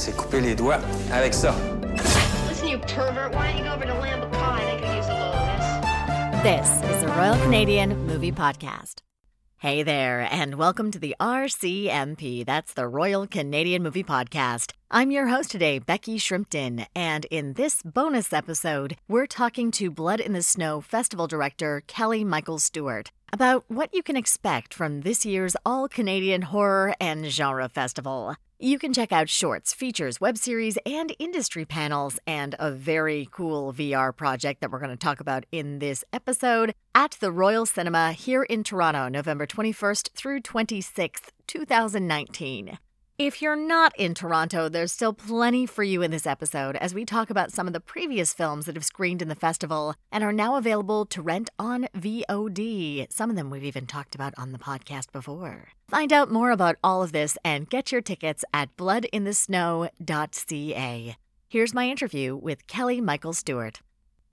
s'est coupé les doigts avec ça. Listen, you pervert, why don't you go over to Lambacai? They could use a little this. This is the Royal Canadian Movie Podcast. Hey there, and welcome to the RCMP. That's the Royal Canadian Movie Podcast. I'm your host today, Becky Shrimpton, and in this bonus episode, we're talking to Blood in the Snow Festival Director Kelly Michael Stewart about what you can expect from this year's All Canadian Horror and Genre Festival. You can check out shorts, features, web series, and industry panels, and a very cool VR project that we're going to talk about in this episode at the Royal Cinema here in Toronto, November 21st through 26th, 2019. If you're not in Toronto, there's still plenty for you in this episode as we talk about some of the previous films that have screened in the festival and are now available to rent on VOD. Some of them we've even talked about on the podcast before. Find out more about all of this and get your tickets at bloodinthesnow.ca. Here's my interview with Kelly Michael Stewart.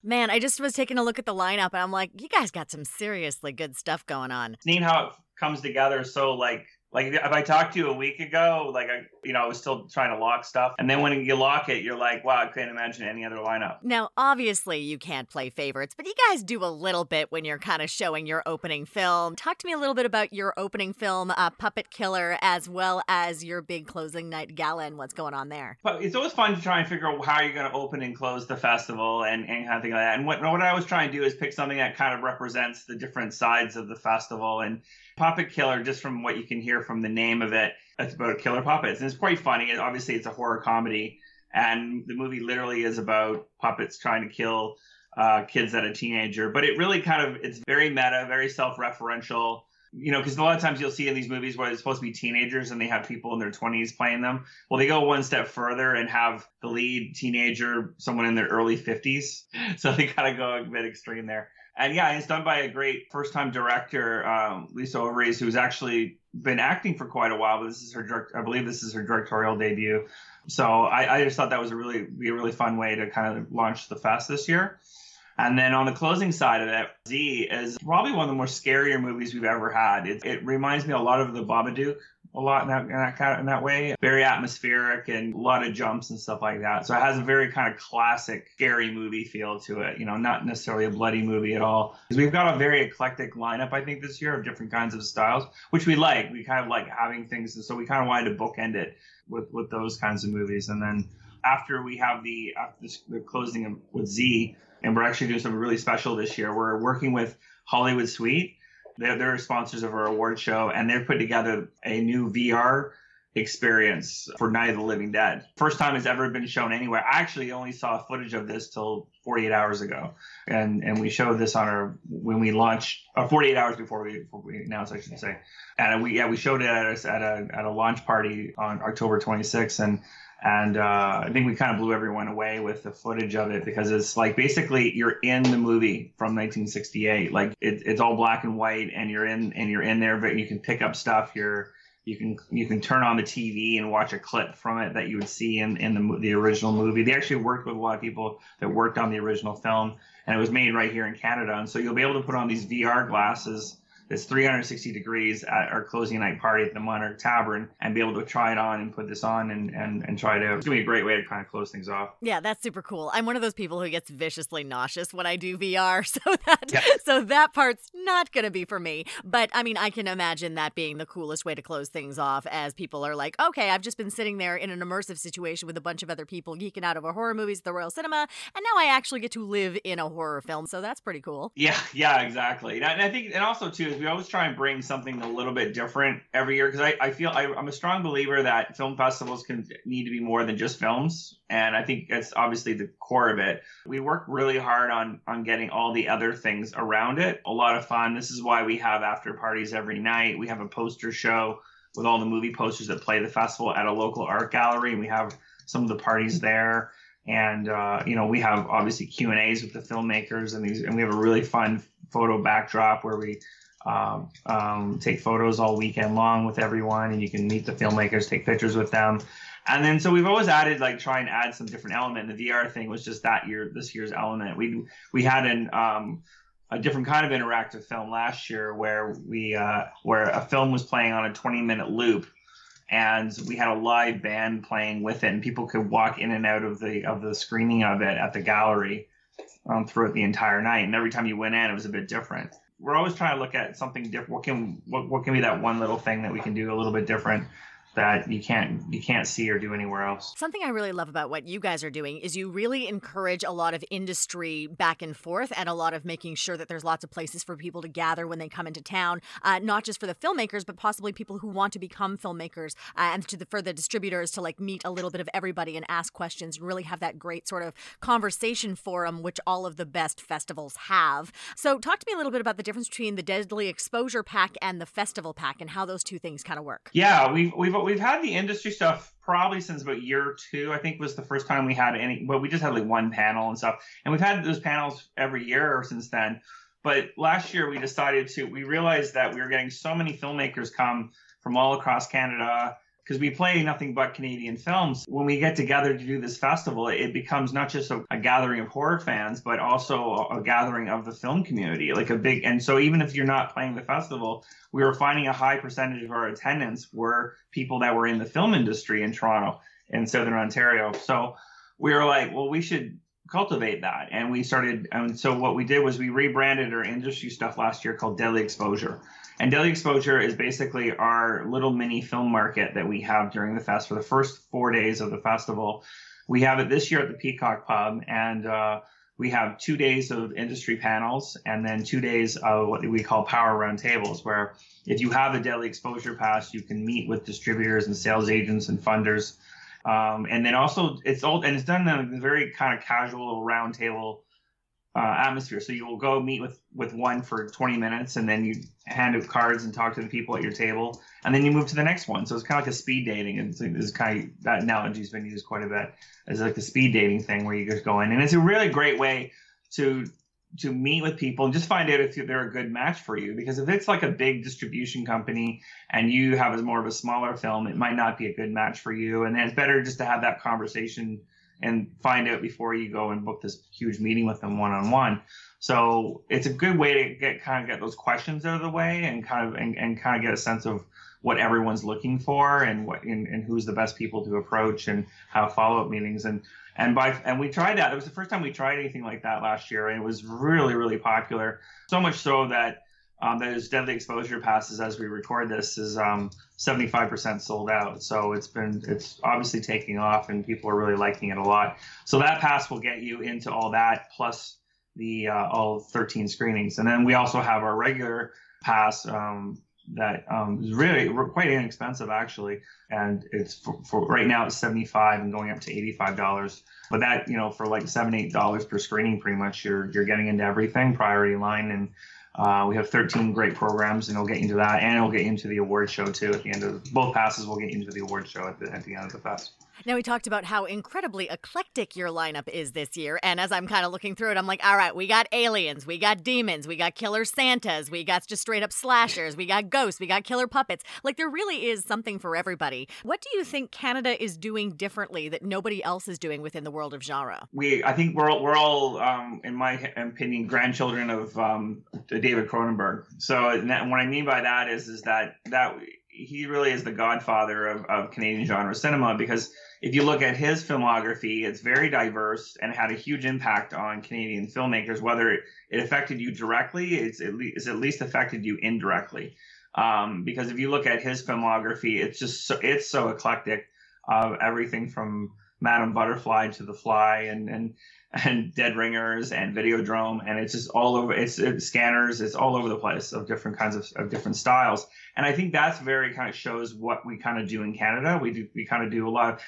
Man, I just was taking a look at the lineup and I'm like, you guys got some seriously good stuff going on. Neat how it comes together so like like if I talked to you a week ago, like I, you know, I was still trying to lock stuff, and then when you lock it, you're like, wow, I can't imagine any other lineup. Now, obviously, you can't play favorites, but you guys do a little bit when you're kind of showing your opening film. Talk to me a little bit about your opening film, uh, Puppet Killer, as well as your big closing night gala and what's going on there. But it's always fun to try and figure out how you're going to open and close the festival and, and kind of thing like that. And what what I always try and do is pick something that kind of represents the different sides of the festival and Puppet Killer, just from what you can hear from the name of it, it's about killer puppets. And it's quite funny. Obviously, it's a horror comedy. And the movie literally is about puppets trying to kill uh, kids at a teenager. But it really kind of, it's very meta, very self referential. You know, because a lot of times you'll see in these movies where it's supposed to be teenagers and they have people in their 20s playing them. Well, they go one step further and have the lead teenager, someone in their early 50s. So they kind of go a bit extreme there and yeah, it's done by a great first-time director, um, Lisa Ovies, who's actually been acting for quite a while. But this is her, direct, I believe, this is her directorial debut. So I, I just thought that was a really, be a really fun way to kind of launch the fest this year. And then on the closing side of it, Z is probably one of the more scarier movies we've ever had. It, it reminds me a lot of the Babadook a lot in that in that kind of, in that way. Very atmospheric and a lot of jumps and stuff like that. So it has a very kind of classic scary movie feel to it. You know, not necessarily a bloody movie at all. Because we've got a very eclectic lineup, I think, this year of different kinds of styles, which we like. We kind of like having things, and so we kind of wanted to bookend it with with those kinds of movies. And then after we have the after the closing with Z, and we're actually doing something really special this year. We're working with Hollywood Suite they're, they're sponsors of our award show, and they've put together a new VR experience for Night of the Living Dead. First time it's ever been shown anywhere. I actually only saw footage of this till 48 hours ago, and and we showed this on our when we launched, uh, 48 hours before we, before we announced, I should say. And we yeah we showed it at a, at a at a launch party on October 26th, and and uh, I think we kind of blew everyone away with the footage of it because it's like basically you're in the movie from 1968. Like it, it's all black and white, and you're in and you're in there, but you can pick up stuff. You're you can you can turn on the TV and watch a clip from it that you would see in in the the original movie. They actually worked with a lot of people that worked on the original film, and it was made right here in Canada. And so you'll be able to put on these VR glasses it's 360 degrees at our closing night party at the Monarch Tavern and be able to try it on and put this on and, and, and try to. It's going to be a great way to kind of close things off. Yeah, that's super cool. I'm one of those people who gets viciously nauseous when I do VR, so that yeah. so that part's not going to be for me. But I mean, I can imagine that being the coolest way to close things off as people are like, okay, I've just been sitting there in an immersive situation with a bunch of other people geeking out over horror movies at the Royal Cinema, and now I actually get to live in a horror film. So that's pretty cool. Yeah, yeah, exactly. And I think, and also too, we always try and bring something a little bit different every year because I, I feel I, am a strong believer that film festivals can need to be more than just films, and I think that's obviously the core of it. We work really hard on on getting all the other things around it. A lot of fun. This is why we have after parties every night. We have a poster show with all the movie posters that play the festival at a local art gallery, we have some of the parties there and uh, you know we have obviously Q and A's with the filmmakers and these and we have a really fun photo backdrop where we um, um, take photos all weekend long with everyone, and you can meet the filmmakers, take pictures with them. And then so we've always added like try and add some different element. And The VR thing was just that year, this year's element. We we had an um, a different kind of interactive film last year where we uh, where a film was playing on a 20 minute loop and we had a live band playing with it, and people could walk in and out of the of the screening of it at the gallery um, throughout the entire night. And every time you went in, it was a bit different. We're always trying to look at something different. What can what, what can be that one little thing that we can do a little bit different that you can't you can't see or do anywhere else. Something I really love about what you guys are doing is you really encourage a lot of industry back and forth and a lot of making sure that there's lots of places for people to gather when they come into town, uh, not just for the filmmakers but possibly people who want to become filmmakers uh, and to the, for the distributors to like meet a little bit of everybody and ask questions and really have that great sort of conversation forum which all of the best festivals have. So talk to me a little bit about the difference between the Deadly Exposure Pack and the Festival Pack and how those two things kind of work. Yeah, we've we've we've had the industry stuff probably since about year two. I think was the first time we had any. Well, we just had like one panel and stuff, and we've had those panels every year since then. But last year we decided to. We realized that we were getting so many filmmakers come from all across Canada because we play nothing but Canadian films. When we get together to do this festival, it becomes not just a, a, gathering of horror fans, but also a, gathering of the film community, like a big. And so even if you're not playing the festival, we were finding a high percentage of our attendance were people that were in the film industry in Toronto and Southern Ontario. So we were like, well, we should cultivate that. And we started, and so what we did was we rebranded our industry stuff last year called Deadly Exposure. And Deadly Exposure is basically our little mini film market that we have during the fest for the first four days of the festival. We have it this year at the Peacock Pub, and uh, we have two days of industry panels and then two days of what we call power roundtables, where if you have a Deadly Exposure Pass, you can meet with distributors and sales agents and funders um, and then also it's all and it's done in a very kind of casual roundtable uh, atmosphere. So you will go meet with with one for 20 minutes, and then you hand out cards and talk to the people at your table, and then you move to the next one. So it's kind of like a speed dating, and it's kind of that analogy's been used quite a bit as like the speed dating thing where you just go in, and it's a really great way to to meet with people and just find out if they're a good match for you. Because if it's like a big distribution company and you have a more of a smaller film, it might not be a good match for you. And it's better just to have that conversation and find out before you go and book this huge meeting with them one on one. So it's a good way to get kind of get those questions out of the way and kind of and, and kind of get a sense of what everyone's looking for and what and, and who's the best people to approach and have follow up meetings and and by and we tried that. It was the first time we tried anything like that last year, and it was really really popular. So much so that um, those deadly exposure passes as we record this is um, 75% sold out. So it's been it's obviously taking off, and people are really liking it a lot. So that pass will get you into all that plus the uh, all 13 screenings, and then we also have our regular pass um, that um, is really quite inexpensive actually, and it's for, for, right now it's 75 and going up to 85 dollars. But that you know for like seven eight dollars per screening, pretty much you're you're getting into everything priority line and. Uh, we have 13 great programs, and it'll get into that, and it'll get into the award show too. At the end of both passes, We'll get into the award show at the, at the end of the fest. Now, we talked about how incredibly eclectic your lineup is this year. And as I'm kind of looking through it, I'm like, all right, we got aliens, we got demons, we got killer Santas, we got just straight up slashers, we got ghosts, we got killer puppets. Like, there really is something for everybody. What do you think Canada is doing differently that nobody else is doing within the world of genre? We, I think we're, we're all, um, in my opinion, grandchildren of um, David Cronenberg. So, what I mean by that is, is that, that he really is the godfather of, of Canadian genre cinema because if you look at his filmography, it's very diverse and had a huge impact on Canadian filmmakers. Whether it, affected you directly, it's at, least, it's at least affected you indirectly. Um, because if you look at his filmography, it's just so, it's so eclectic of uh, everything from Madame Butterfly to The Fly and and and Dead Ringers and Videodrome, and it's just all over. It's, it's scanners. It's all over the place of different kinds of, of different styles. And I think that's very kind of shows what we kind of do in Canada. We do we kind of do a lot of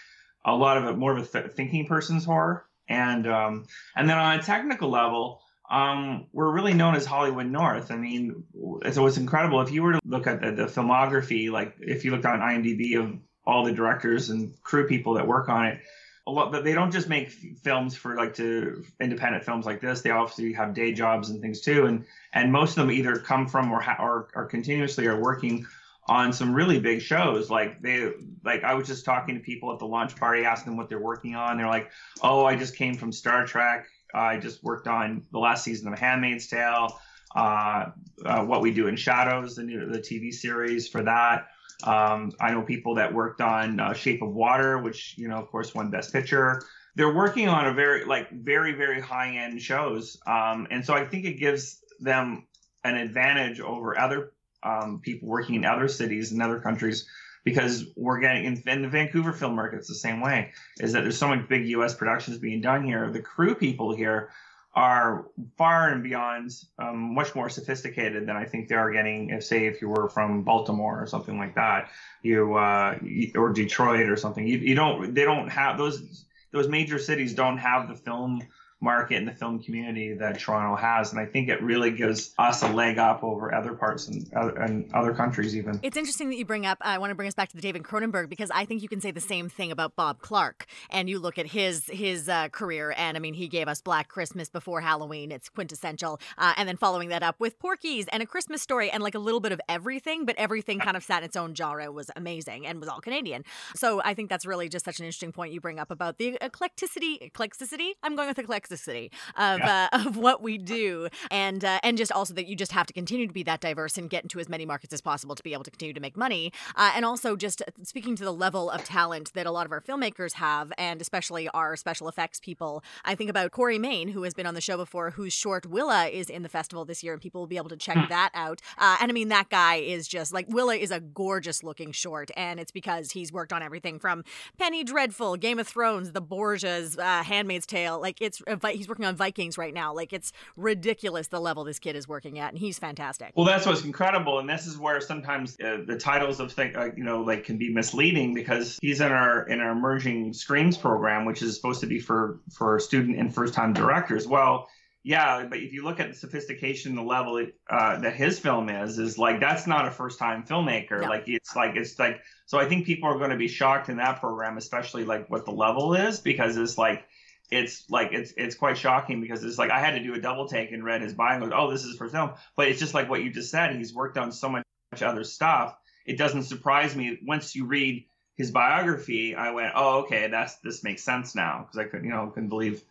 a lot of it more of a th- thinking person's horror, and um, and then on a technical level, um, we're really known as Hollywood North. I mean, so it's incredible if you were to look at the, the filmography, like if you looked on IMDb of all the directors and crew people that work on it. A lot, they don't just make films for like to independent films like this. They obviously have day jobs and things too, and and most of them either come from or ha- or, or continuously are working on some really big shows. Like they, like I was just talking to people at the launch party, asking them what they're working on. They're like, "Oh, I just came from Star Trek. I just worked on the last season of *Handmaid's Tale.' Uh, uh, what we do in Shadows, the new the TV series for that. Um, I know people that worked on uh, Shape of Water, which you know, of course, won Best Picture. They're working on a very like very very high end shows, um, and so I think it gives them an advantage over other um, people working in other cities and other countries because we're getting in, in, the Vancouver film market, it's the same way. Is that there's so many big U.S. productions being done here. The crew people here are far and beyond um, much more sophisticated than I think they are getting. If say if you were from Baltimore or something like that, you, uh, or Detroit or something, you, you don't they don't have those those major cities don't have the film market and the film community that Toronto has. And I think it really gives us a leg up over other parts and, uh, and other countries, even. It's interesting that you bring up, I want to bring us back to the David Cronenberg because I think you can say the same thing about Bob Clark. And you look at his his uh, career, and I mean, he gave us Black Christmas before Halloween. It's quintessential. Uh, and then following that up with Porky's and A Christmas Story and like a little bit of everything, but everything kind of sat in its own genre. It was amazing and was all Canadian. So I think that's really just such an interesting point you bring up about the eclecticity. Eclecticity? I'm going with eclecticity complexity of yeah. uh, of what we do, and uh, and just also that you just have to continue to be that diverse and get into as many markets as possible to be able to continue to make money, uh, and also just speaking to the level of talent that a lot of our filmmakers have, and especially our special effects people. I think about Corey Main, who has been on the show before, whose short Willa is in the festival this year, and people will be able to check hmm. that out. Uh, and I mean, that guy is just like Willa is a gorgeous looking short, and it's because he's worked on everything from Penny Dreadful, Game of Thrones, The Borgias, uh, Handmaid's Tale. Like it's he's working on Vikings right now. Like it's ridiculous the level this kid is working at, and he's fantastic. Well, that's what's incredible, and this is where sometimes uh, the titles of things, uh, you know, like can be misleading because he's in our in our emerging screens program, which is supposed to be for for student and first time directors. Well. Yeah, but if you look at the sophistication, the level uh, that his film is, is like that's not a first-time filmmaker. No. Like it's like it's like so. I think people are going to be shocked in that program, especially like what the level is, because it's like it's like it's it's quite shocking because it's like I had to do a double take and read his bio and oh, this is for film. But it's just like what you just said. He's worked on so much other stuff. It doesn't surprise me once you read his biography. I went, oh, okay, that's this makes sense now because I could you know couldn't believe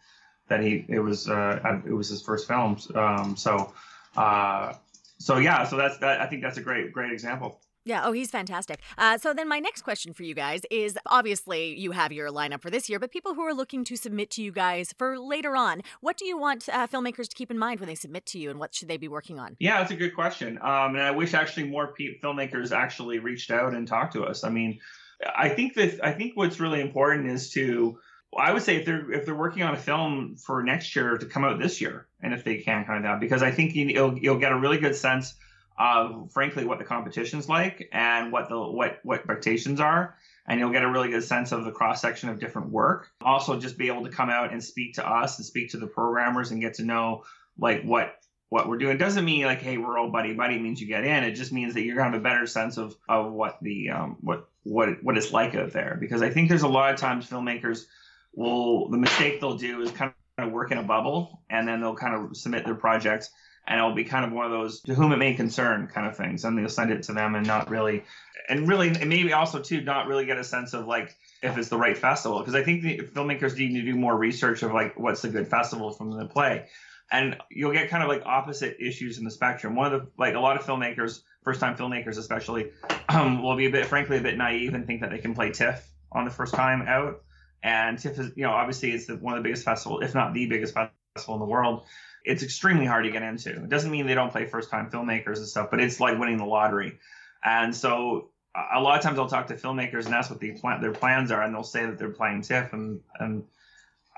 that he it was uh, it was his first film. Um, so uh, so yeah, so that's that. I think that's a great great example. Yeah. Oh, he's fantastic. Uh, so then, my next question for you guys is obviously you have your lineup for this year, but people who are looking to submit to you guys for later on, what do you want uh, filmmakers to keep in mind when they submit to you, and what should they be working on? Yeah, that's a good question. Um, and I wish actually more pe- filmmakers actually reached out and talked to us. I mean, I think that I think what's really important is to I would say if they're if they're working on a film for next year to come out this year, and if they can kind of that, because I think you, will you'll get a really good sense of frankly what the competition's like and what the what what expectations are and you'll get a really good sense of the cross section of different work. Also just be able to come out and speak to us and speak to the programmers and get to know like what what we're doing. It doesn't mean like hey we're all buddy buddy means you get in. It just means that you're to have a better sense of of what the um what what what it's like out there. Because i think there's a lot of times filmmakers will the mistake they'll do is kind of work in a bubble and then they'll kind of submit their projects and it'll be kind of one of those to whom it may concern kind of things and they'll send it to them and not really and really and maybe also too not really get a sense of like if it's the right festival because i think the filmmakers need to do more research of like what's a good festival from the play. And you'll get kind of like opposite issues in the spectrum. One of the like a lot of filmmakers first time filmmakers especially um, will be a bit frankly a bit naive and think that they can play tiff on the first time out. And tiff is you know obviously it's the, one of the biggest festival if not the biggest festival in the world it's extremely hard to get into. It doesn't mean they don't play first time filmmakers and stuff, but it's like winning the lottery. And so a lot of times I'll talk to filmmakers and that's what the plan, their plans are, and they'll say that they're playing TIFF, and and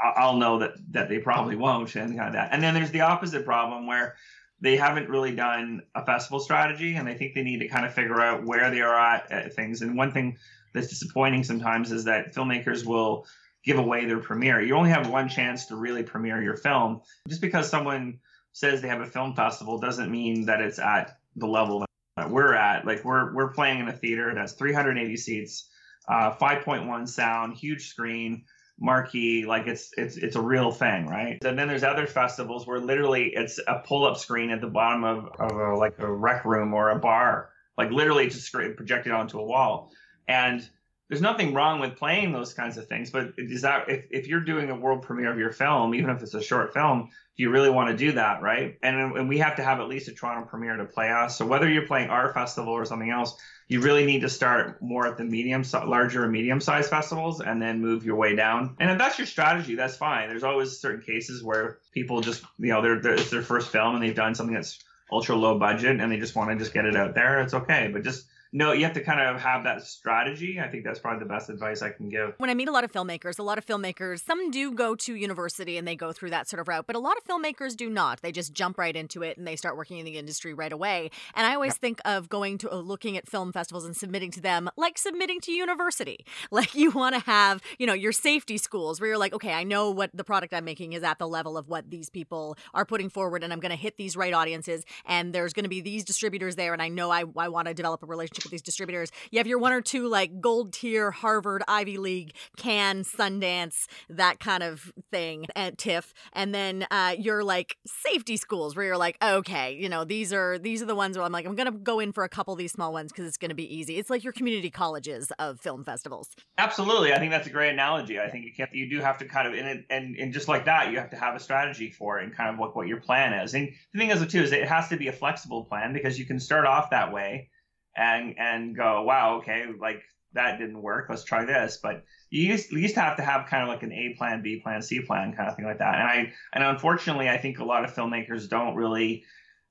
I'll know that that they probably won't, and kind of that. And then there's the opposite problem where they haven't really done a festival strategy, and they think they need to kind of figure out where they are at, at things. And one thing that's disappointing sometimes is that filmmakers will give away their premiere. You only have one chance to really premiere your film. Just because someone says they have a film festival doesn't mean that it's at the level that we're at. Like we're we're playing in a theater that's 380 seats, uh, 5.1 sound, huge screen, marquee. Like it's it's it's a real thing, right? And then there's other festivals where literally it's a pull-up screen at the bottom of, of a, like a rec room or a bar, like literally just projected onto a wall. And there's nothing wrong with playing those kinds of things, but is that if, if you're doing a world premiere of your film, even if it's a short film, do you really want to do that, right? And, and we have to have at least a Toronto premiere to play us. So whether you're playing our festival or something else, you really need to start more at the medium, larger and medium sized festivals, and then move your way down. And if that's your strategy, that's fine. There's always certain cases where people just, you know, they're, they're it's their first film and they've done something that's ultra low budget and they just want to just get it out there. It's okay, but just no, you have to kind of have that strategy. I think that's probably the best advice I can give. When I meet a lot of filmmakers, a lot of filmmakers, some do go to university and they go through that sort of route, but a lot of filmmakers do not. They just jump right into it and they start working in the industry right away. And I always yeah. think of going to uh, looking at film festivals and submitting to them like submitting to university. Like you want to have, you know, your safety schools where you're like, okay, I know what the product I'm making is at the level of what these people are putting forward and I'm going to hit these right audiences and there's going to be these distributors there and I know I, I want to develop a relationship with these distributors. You have your one or two like gold tier Harvard, Ivy League, Cannes, Sundance, that kind of thing at TIFF, and then uh, your like safety schools where you're like, okay, you know, these are these are the ones where I'm like, I'm gonna go in for a couple of these small ones because it's gonna be easy. It's like your community colleges of film festivals. Absolutely, I think that's a great analogy. I think you can't, you do have to kind of and and and just like that, you have to have a strategy for it and kind of what what your plan is. And the thing is, too, is it has to be a flexible plan because you can start off that way and and go, wow, okay, like that didn't work. Let's try this. But you used, you used to have to have kind of like an A plan, B plan, C plan kind of thing like that. And I and unfortunately, I think a lot of filmmakers don't really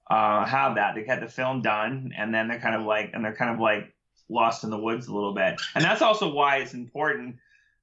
uh, have that. They get the film done, and then they're kind of like and they're kind of like lost in the woods a little bit. And that's also why it's important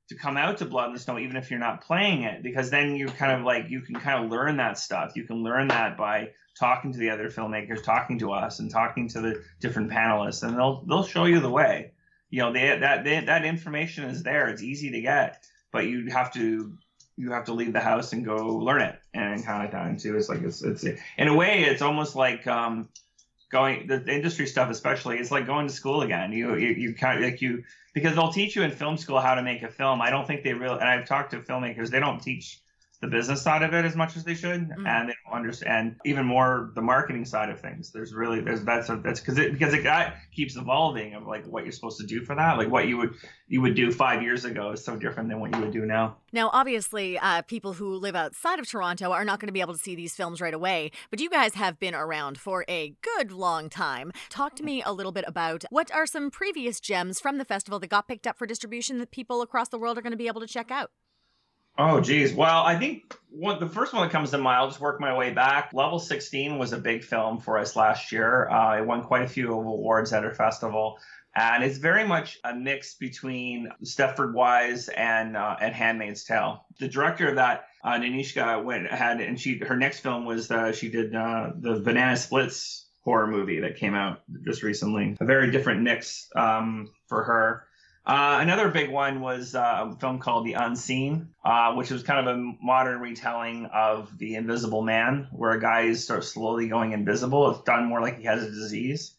to come out to Blood in the Snow, even if you're not playing it, because then you kind of like you can kind of learn that stuff. You can learn that by talking to the other filmmakers, talking to us, and talking to the different panelists, and they'll they'll show you the way. You know, they, that they, that information is there. It's easy to get, but you have to you have to leave the house and go learn it and kind of time too. It's like it's it's in a way it's almost like um, going the industry stuff especially. It's like going to school again. You you, kind like you because they'll teach you in film school how to make a film. I don't think they really, and I've talked to filmmakers, they don't teach the business side of it as much as they should, mm-hmm. and they don't understand even more the marketing side of things. There's really there's that's a, that's because it because it that keeps evolving of like what you're supposed to do for that, like what you would you would do five years ago is so different than what you would do now. Now, obviously, uh, people who live outside of Toronto are not going to be able to see these films right away, but you guys have been around for a good long time. Talk to me a little bit about what are some previous gems from the festival that got picked up for distribution that people across the world are going to be able to check out. Oh, geez. Well, I think one, the first one that comes to mind, I'll just work my way back. Level 16 was a big film for us last year. Uh, it won quite a few awards at our festival. And it's very much a mix between Stepford Wives and uh, and Handmaid's Tale. The director of that, uh, Danishka, went had and she her next film was she did uh, the Banana Splits horror movie that came out just recently. A very different mix um, for her. Uh, another big one was uh, a film called The Unseen, uh, which was kind of a modern retelling of The Invisible Man, where a guy of slowly going invisible. It's done more like he has a disease.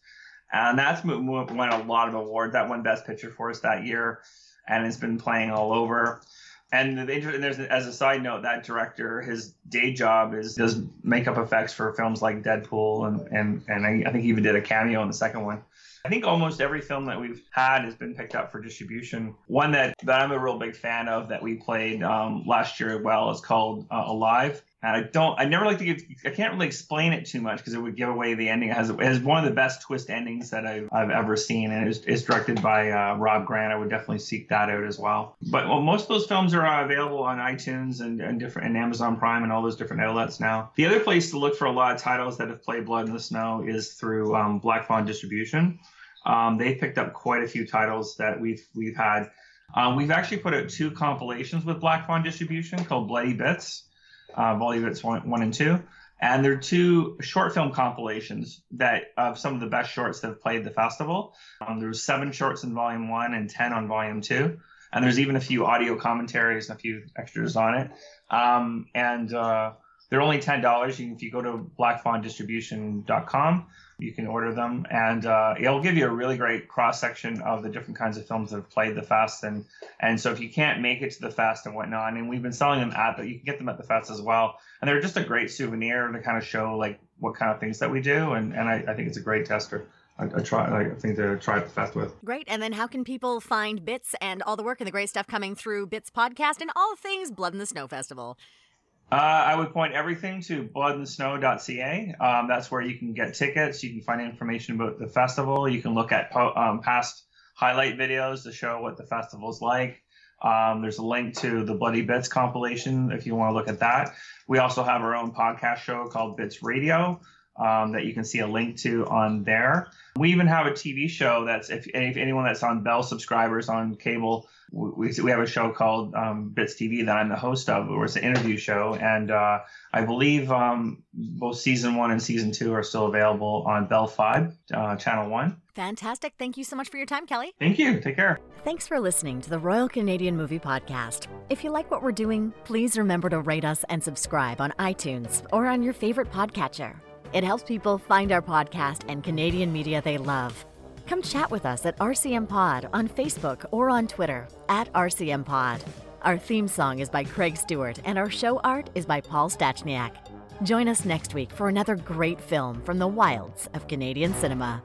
And that's won a lot of awards. That won Best Picture for us that year, and it's been playing all over. And the there's as a side note, that director, his day job is does makeup effects for films like Deadpool, and and and I, I think he even did a cameo in the second one. I think almost every film that we've had has been picked up for distribution. One that, that I'm a real big fan of that we played um, last year as well is called uh, Alive. And I don't, I never like to give, I can't really explain it too much because it would give away the ending. It has, it has one of the best twist endings that I've, I've ever seen. And it's, it's directed by uh, Rob Grant. I would definitely seek that out as well. But well, most of those films are uh, available on iTunes and, and different, and Amazon Prime and all those different outlets now. The other place to look for a lot of titles that have played Blood in the Snow is through um, Black Fawn Distribution. Um, they've picked up quite a few titles that we've we've had. Um, we've actually put out two compilations with Black Fawn Distribution called Bloody Bits, uh, Bits one, one and two, and they're two short film compilations that of some of the best shorts that have played the festival. Um, there's seven shorts in Volume One and ten on Volume Two, and there's even a few audio commentaries and a few extras on it. Um, and uh, they're only ten dollars. If you go to blackfawndistribution.com, you can order them, and uh, it'll give you a really great cross section of the different kinds of films that have played the fest. And and so if you can't make it to the fest and whatnot, and we've been selling them at but you can get them at the fest as well. And they're just a great souvenir to kind of show like what kind of things that we do, and and I, I think it's a great tester a, a try, like, a thing to try the fest with. Great. And then how can people find Bits and all the work and the great stuff coming through Bits podcast and all things Blood in the Snow Festival? Uh, I would point everything to bloodinthesnow.ca. Um, that's where you can get tickets. You can find information about the festival. You can look at po- um, past highlight videos to show what the festival's like. Um, there's a link to the Bloody Bits compilation if you want to look at that. We also have our own podcast show called Bits Radio um, that you can see a link to on there. We even have a TV show that's if, if anyone that's on Bell subscribers on cable, we, we have a show called um, Bits TV that I'm the host of, where it's an interview show, and uh, I believe um, both season one and season two are still available on Bell Fibe, uh, Channel One. Fantastic. Thank you so much for your time, Kelly. Thank you. Take care. Thanks for listening to the Royal Canadian Movie Podcast. If you like what we're doing, please remember to rate us and subscribe on iTunes or on your favorite podcatcher. It helps people find our podcast and Canadian media they love. Come chat with us at RCM Pod on Facebook or on Twitter at RCM Pod. Our theme song is by Craig Stewart, and our show art is by Paul Stachniak. Join us next week for another great film from the wilds of Canadian cinema.